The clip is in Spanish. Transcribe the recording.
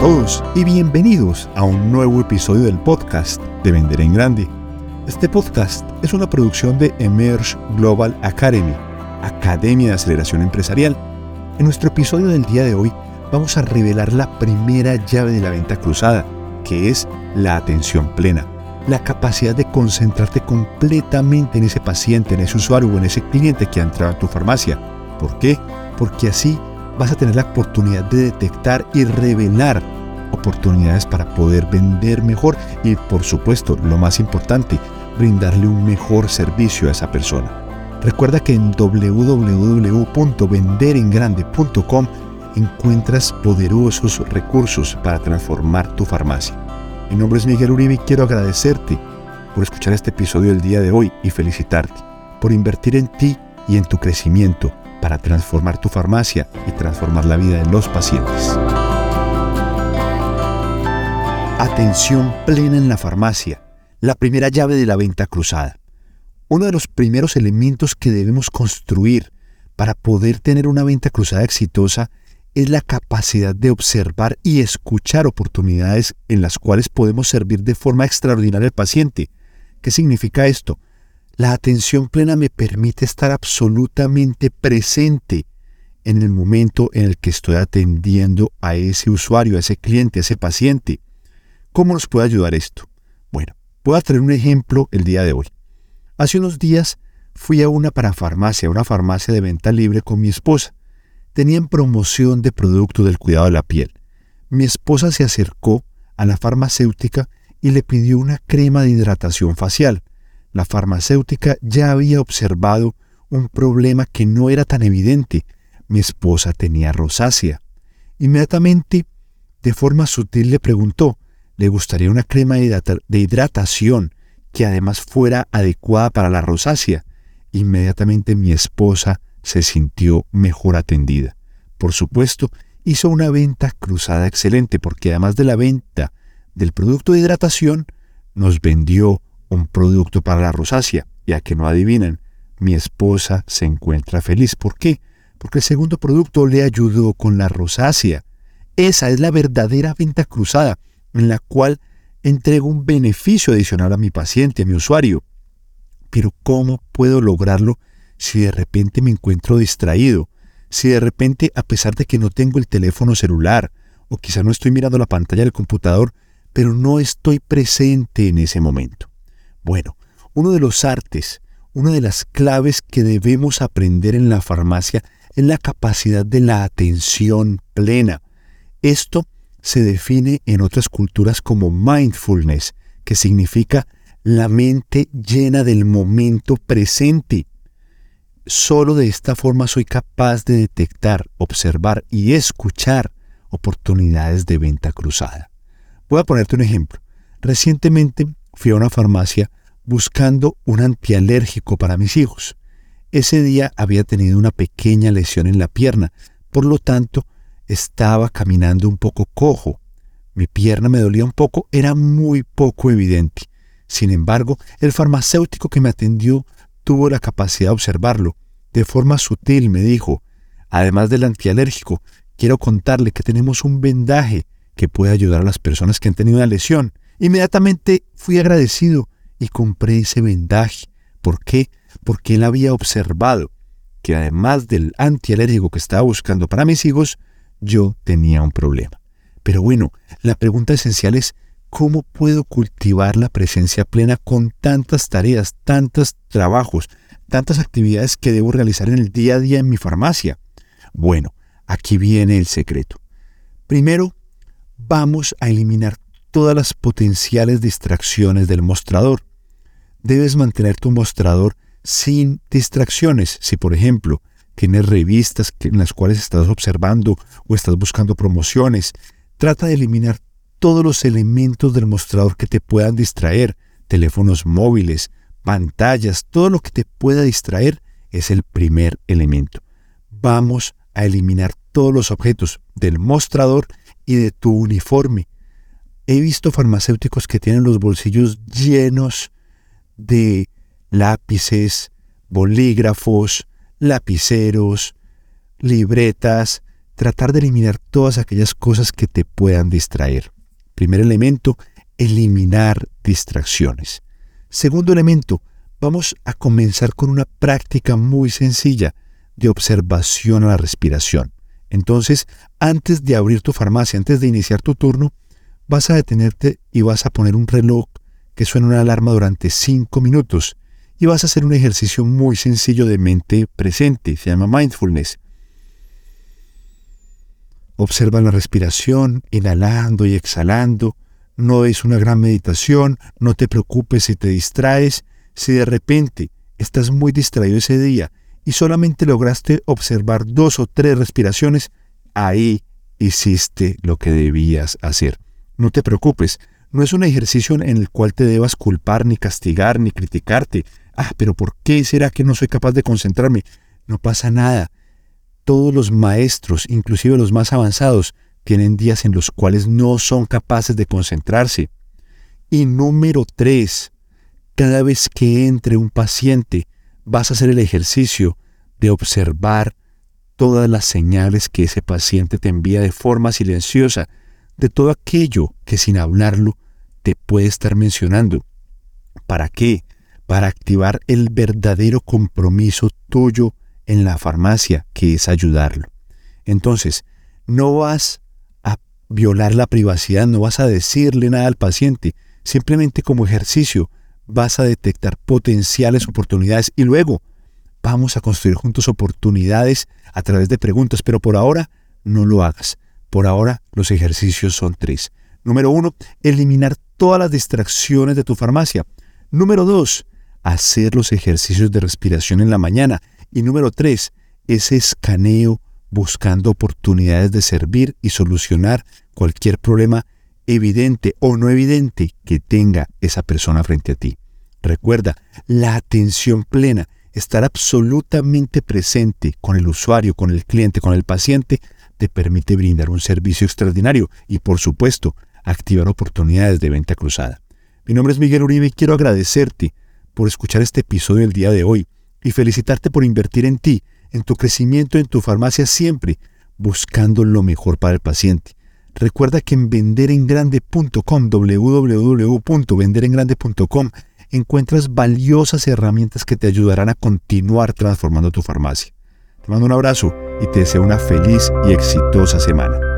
todos y bienvenidos a un nuevo episodio del podcast de Vender en Grande. Este podcast es una producción de Emerge Global Academy, Academia de Aceleración Empresarial. En nuestro episodio del día de hoy vamos a revelar la primera llave de la venta cruzada, que es la atención plena, la capacidad de concentrarte completamente en ese paciente, en ese usuario o en ese cliente que ha entrado a tu farmacia. ¿Por qué? Porque así vas a tener la oportunidad de detectar y revelar oportunidades para poder vender mejor y por supuesto, lo más importante, brindarle un mejor servicio a esa persona. Recuerda que en www.venderengrande.com encuentras poderosos recursos para transformar tu farmacia. Mi nombre es Miguel Uribe y quiero agradecerte por escuchar este episodio del día de hoy y felicitarte por invertir en ti y en tu crecimiento para transformar tu farmacia y transformar la vida de los pacientes. Atención plena en la farmacia, la primera llave de la venta cruzada. Uno de los primeros elementos que debemos construir para poder tener una venta cruzada exitosa es la capacidad de observar y escuchar oportunidades en las cuales podemos servir de forma extraordinaria al paciente. ¿Qué significa esto? La atención plena me permite estar absolutamente presente en el momento en el que estoy atendiendo a ese usuario, a ese cliente, a ese paciente. ¿Cómo nos puede ayudar esto? Bueno, voy a traer un ejemplo el día de hoy. Hace unos días fui a una parafarmacia, una farmacia de venta libre con mi esposa. Tenían promoción de producto del cuidado de la piel. Mi esposa se acercó a la farmacéutica y le pidió una crema de hidratación facial la farmacéutica ya había observado un problema que no era tan evidente. Mi esposa tenía rosácea. Inmediatamente, de forma sutil, le preguntó, ¿le gustaría una crema de hidratación que además fuera adecuada para la rosácea? Inmediatamente mi esposa se sintió mejor atendida. Por supuesto, hizo una venta cruzada excelente porque además de la venta del producto de hidratación, nos vendió un producto para la rosácea. Ya que no adivinan, mi esposa se encuentra feliz. ¿Por qué? Porque el segundo producto le ayudó con la rosácea. Esa es la verdadera venta cruzada, en la cual entrego un beneficio adicional a mi paciente, a mi usuario. Pero ¿cómo puedo lograrlo si de repente me encuentro distraído? Si de repente, a pesar de que no tengo el teléfono celular, o quizá no estoy mirando la pantalla del computador, pero no estoy presente en ese momento. Bueno, uno de los artes, una de las claves que debemos aprender en la farmacia es la capacidad de la atención plena. Esto se define en otras culturas como mindfulness, que significa la mente llena del momento presente. Solo de esta forma soy capaz de detectar, observar y escuchar oportunidades de venta cruzada. Voy a ponerte un ejemplo. Recientemente fui a una farmacia buscando un antialérgico para mis hijos. Ese día había tenido una pequeña lesión en la pierna, por lo tanto estaba caminando un poco cojo. Mi pierna me dolía un poco, era muy poco evidente. Sin embargo, el farmacéutico que me atendió tuvo la capacidad de observarlo. De forma sutil me dijo, además del antialérgico, quiero contarle que tenemos un vendaje que puede ayudar a las personas que han tenido una lesión. Inmediatamente fui agradecido y compré ese vendaje. ¿Por qué? Porque él había observado que además del antialérgico que estaba buscando para mis hijos, yo tenía un problema. Pero bueno, la pregunta esencial es, ¿cómo puedo cultivar la presencia plena con tantas tareas, tantos trabajos, tantas actividades que debo realizar en el día a día en mi farmacia? Bueno, aquí viene el secreto. Primero, vamos a eliminar todas las potenciales distracciones del mostrador. Debes mantener tu mostrador sin distracciones. Si, por ejemplo, tienes revistas en las cuales estás observando o estás buscando promociones, trata de eliminar todos los elementos del mostrador que te puedan distraer, teléfonos móviles, pantallas, todo lo que te pueda distraer es el primer elemento. Vamos a eliminar todos los objetos del mostrador y de tu uniforme. He visto farmacéuticos que tienen los bolsillos llenos de lápices, bolígrafos, lapiceros, libretas, tratar de eliminar todas aquellas cosas que te puedan distraer. Primer elemento, eliminar distracciones. Segundo elemento, vamos a comenzar con una práctica muy sencilla de observación a la respiración. Entonces, antes de abrir tu farmacia, antes de iniciar tu turno, vas a detenerte y vas a poner un reloj que suene una alarma durante 5 minutos y vas a hacer un ejercicio muy sencillo de mente presente, se llama mindfulness. Observa la respiración, inhalando y exhalando. No es una gran meditación, no te preocupes si te distraes. Si de repente estás muy distraído ese día y solamente lograste observar dos o tres respiraciones, ahí hiciste lo que debías hacer. No te preocupes, no es un ejercicio en el cual te debas culpar, ni castigar, ni criticarte. Ah, pero ¿por qué será que no soy capaz de concentrarme? No pasa nada todos los maestros, inclusive los más avanzados, tienen días en los cuales no son capaces de concentrarse. Y número tres, cada vez que entre un paciente, vas a hacer el ejercicio de observar todas las señales que ese paciente te envía de forma silenciosa, de todo aquello que sin hablarlo te puede estar mencionando. ¿Para qué? Para activar el verdadero compromiso tuyo en la farmacia, que es ayudarlo. Entonces, no vas a violar la privacidad, no vas a decirle nada al paciente, simplemente como ejercicio vas a detectar potenciales oportunidades y luego vamos a construir juntos oportunidades a través de preguntas, pero por ahora no lo hagas. Por ahora los ejercicios son tres. Número uno, eliminar todas las distracciones de tu farmacia. Número dos, hacer los ejercicios de respiración en la mañana. Y número tres, ese escaneo buscando oportunidades de servir y solucionar cualquier problema evidente o no evidente que tenga esa persona frente a ti. Recuerda, la atención plena, estar absolutamente presente con el usuario, con el cliente, con el paciente, te permite brindar un servicio extraordinario y, por supuesto, activar oportunidades de venta cruzada. Mi nombre es Miguel Uribe y quiero agradecerte por escuchar este episodio del día de hoy y felicitarte por invertir en ti, en tu crecimiento en tu farmacia siempre, buscando lo mejor para el paciente. Recuerda que en venderengrande.com, www.venderengrande.com, encuentras valiosas herramientas que te ayudarán a continuar transformando tu farmacia. Te mando un abrazo y te deseo una feliz y exitosa semana.